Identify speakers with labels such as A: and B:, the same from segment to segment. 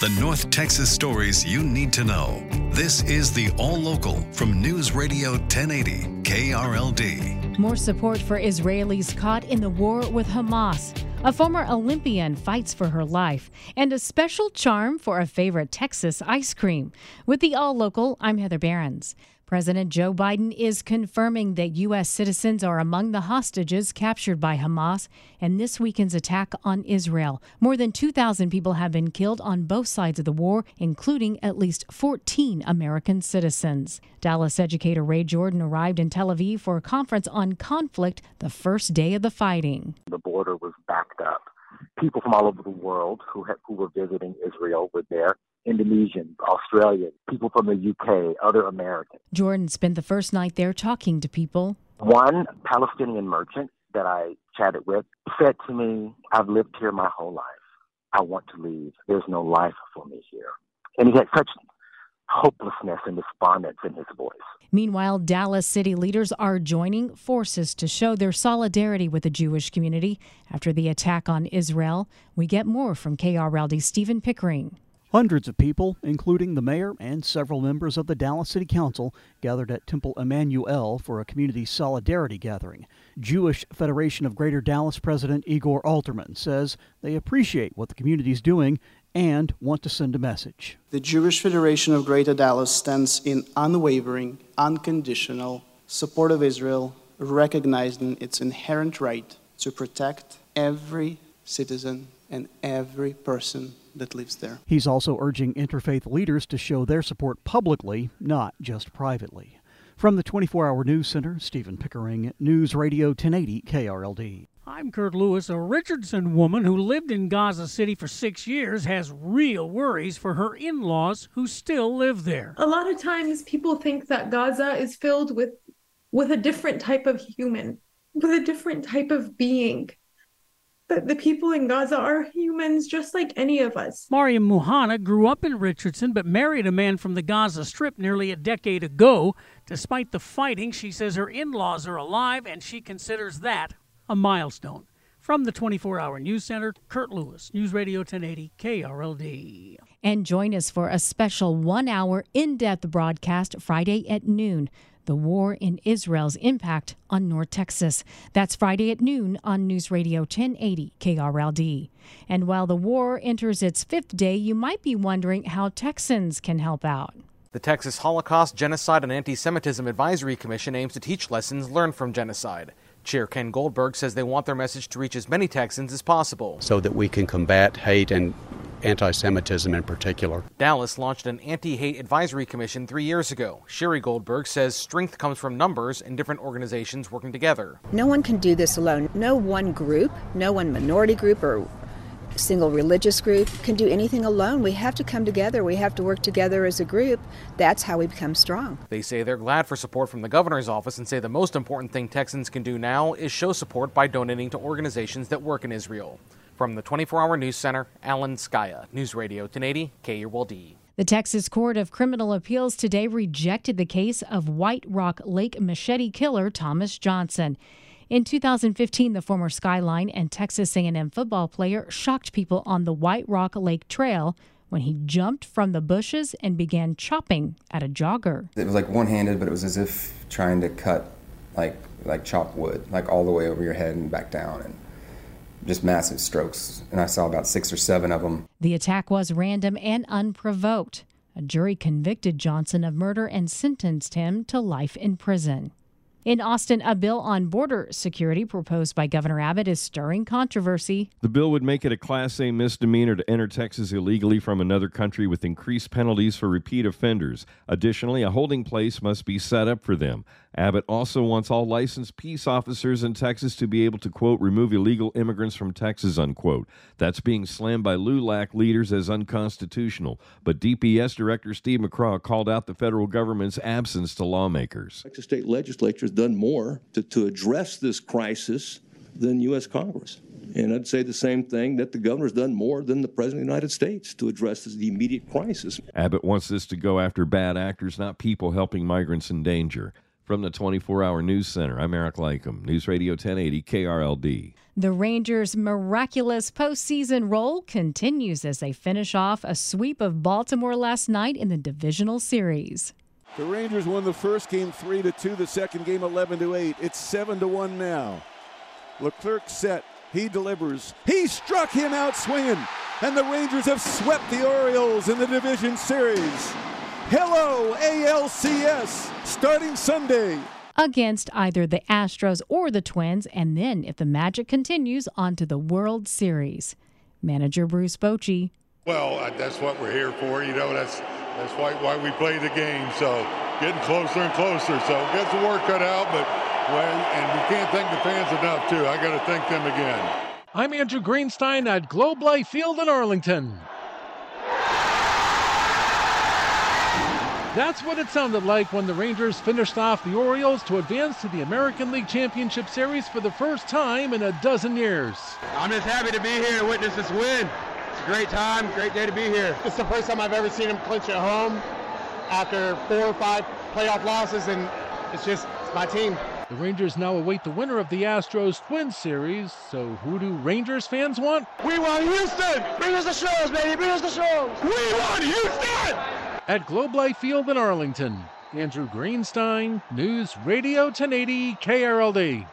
A: The North Texas stories you need to know. This is the All Local from News Radio 1080 KRLD.
B: More support for Israelis caught in the war with Hamas. A former Olympian fights for her life, and a special charm for a favorite Texas ice cream. With the All Local, I'm Heather Behrens. President Joe Biden is confirming that U.S. citizens are among the hostages captured by Hamas in this weekend's attack on Israel. More than 2,000 people have been killed on both sides of the war, including at least 14 American citizens. Dallas educator Ray Jordan arrived in Tel Aviv for a conference on conflict the first day of the fighting.
C: The border was backed up. People from all over the world who, had, who were visiting Israel were there Indonesians, Australians, people from the UK, other Americans.
B: Jordan spent the first night there talking to people.
C: One Palestinian merchant that I chatted with said to me, I've lived here my whole life. I want to leave. There's no life for me here. And he had such hopelessness and despondence in his voice.
B: Meanwhile, Dallas city leaders are joining forces to show their solidarity with the Jewish community after the attack on Israel. We get more from KRLD Stephen Pickering.
D: Hundreds of people, including the mayor and several members of the Dallas City Council, gathered at Temple Emanu-El for a community solidarity gathering. Jewish Federation of Greater Dallas President Igor Alterman says they appreciate what the community is doing and want to send a message.
E: The Jewish Federation of Greater Dallas stands in unwavering, unconditional support of Israel, recognizing its inherent right to protect every citizen and every person that lives there.
D: He's also urging interfaith leaders to show their support publicly, not just privately. From the 24 Hour News Center, Stephen Pickering, News Radio 1080 KRLD.
F: I'm Kurt Lewis. A Richardson woman who lived in Gaza City for six years has real worries for her in laws who still live there.
G: A lot of times people think that Gaza is filled with with a different type of human, with a different type of being that the people in Gaza are humans just like any of us.
F: Mariam Muhana grew up in Richardson but married a man from the Gaza Strip nearly a decade ago. Despite the fighting, she says her in laws are alive and she considers that a milestone. From the 24 Hour News Center, Kurt Lewis, News Radio 1080 KRLD.
B: And join us for a special one hour in depth broadcast Friday at noon the war in Israel's impact on North Texas. That's Friday at noon on News Radio 1080 KRLD. And while the war enters its fifth day, you might be wondering how Texans can help out.
H: The Texas Holocaust, Genocide, and Anti Semitism Advisory Commission aims to teach lessons learned from genocide. Chair Ken Goldberg says they want their message to reach as many Texans as possible.
I: So that we can combat hate and anti Semitism in particular.
H: Dallas launched an anti hate advisory commission three years ago. Sherry Goldberg says strength comes from numbers and different organizations working together.
J: No one can do this alone. No one group, no one minority group or single religious group can do anything alone. We have to come together. We have to work together as a group. That's how we become strong.
H: They say they're glad for support from the governor's office and say the most important thing Texans can do now is show support by donating to organizations that work in Israel. From the 24 Hour News Center, Alan Scaia, News Radio 1080, KRLD.
B: The Texas Court of Criminal Appeals today rejected the case of White Rock Lake machete killer Thomas Johnson. In 2015, the former Skyline and Texas A&M football player shocked people on the White Rock Lake Trail when he jumped from the bushes and began chopping at a jogger.
K: It was like one-handed, but it was as if trying to cut like like chop wood, like all the way over your head and back down and just massive strokes. And I saw about six or seven of them.
B: The attack was random and unprovoked. A jury convicted Johnson of murder and sentenced him to life in prison. In Austin, a bill on border security proposed by Governor Abbott is stirring controversy.
L: The bill would make it a Class A misdemeanor to enter Texas illegally from another country with increased penalties for repeat offenders. Additionally, a holding place must be set up for them. Abbott also wants all licensed peace officers in Texas to be able to, quote, remove illegal immigrants from Texas, unquote. That's being slammed by LULAC leaders as unconstitutional. But DPS Director Steve McCraw called out the federal government's absence to lawmakers.
M: Texas state legislature has done more to, to address this crisis than U.S. Congress. And I'd say the same thing that the governor's done more than the President of the United States to address this, the immediate crisis.
L: Abbott wants this to go after bad actors, not people helping migrants in danger. From the 24 hour news center, I'm Eric Lycum, News Radio 1080 KRLD.
B: The Rangers' miraculous postseason roll continues as they finish off a sweep of Baltimore last night in the divisional series.
N: The Rangers won the first game 3 to 2, the second game 11 to 8. It's 7 to 1 now. Leclerc set, he delivers. He struck him out swinging, and the Rangers have swept the Orioles in the division series. Hello, ALCS, starting Sunday.
B: Against either the Astros or the Twins, and then, if the magic continues, on to the World Series. Manager Bruce Bochy.
O: Well, uh, that's what we're here for. You know, that's that's why why we play the game. So getting closer and closer. So get the work cut out, but well, and we can't thank the fans enough too. I got to thank them again.
P: I'm Andrew Greenstein at Globe Life Field in Arlington. That's what it sounded like when the Rangers finished off the Orioles to advance to the American League Championship Series for the first time in a dozen years.
Q: I'm just happy to be here and witness this win. It's a great time, great day to be here. It's the first time I've ever seen them clinch at home after four or five playoff losses, and it's just it's my team.
P: The Rangers now await the winner of the Astros Twins series. So, who do Rangers fans want?
Q: We want Houston! Bring us the 'Stros, baby! Bring us the 'Stros! We want Houston!
P: At Globe Life Field in Arlington, Andrew Greenstein, News Radio 1080 KRLD.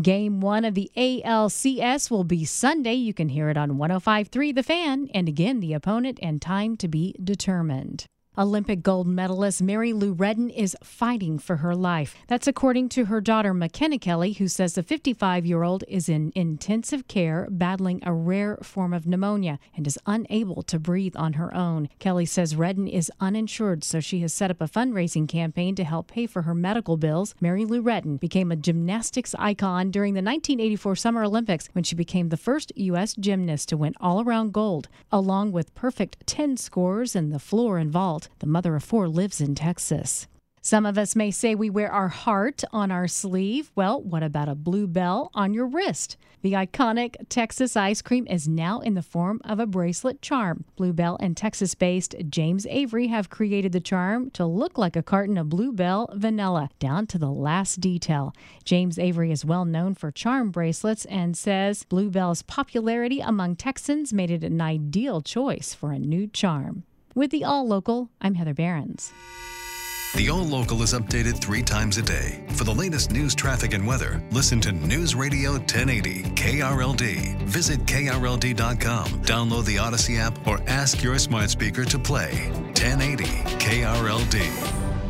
B: Game one of the ALCS will be Sunday. You can hear it on 1053 The Fan. And again, the opponent and time to be determined. Olympic gold medalist Mary Lou Retton is fighting for her life. That's according to her daughter McKenna Kelly, who says the 55 year old is in intensive care battling a rare form of pneumonia and is unable to breathe on her own. Kelly says Retton is uninsured, so she has set up a fundraising campaign to help pay for her medical bills. Mary Lou Retton became a gymnastics icon during the 1984 Summer Olympics when she became the first U.S. gymnast to win all around gold, along with perfect 10 scores in the floor and vault. The mother of four lives in Texas. Some of us may say we wear our heart on our sleeve. Well, what about a blue bell on your wrist? The iconic Texas ice cream is now in the form of a bracelet charm. Blue Bell and Texas based James Avery have created the charm to look like a carton of Blue Bell vanilla, down to the last detail. James Avery is well known for charm bracelets and says Blue Bell's popularity among Texans made it an ideal choice for a new charm. With the All Local, I'm Heather Behrens.
A: The All Local is updated three times a day. For the latest news, traffic, and weather, listen to News Radio 1080 KRLD. Visit KRLD.com, download the Audacy app, or ask your smart speaker to play 1080 KRLD.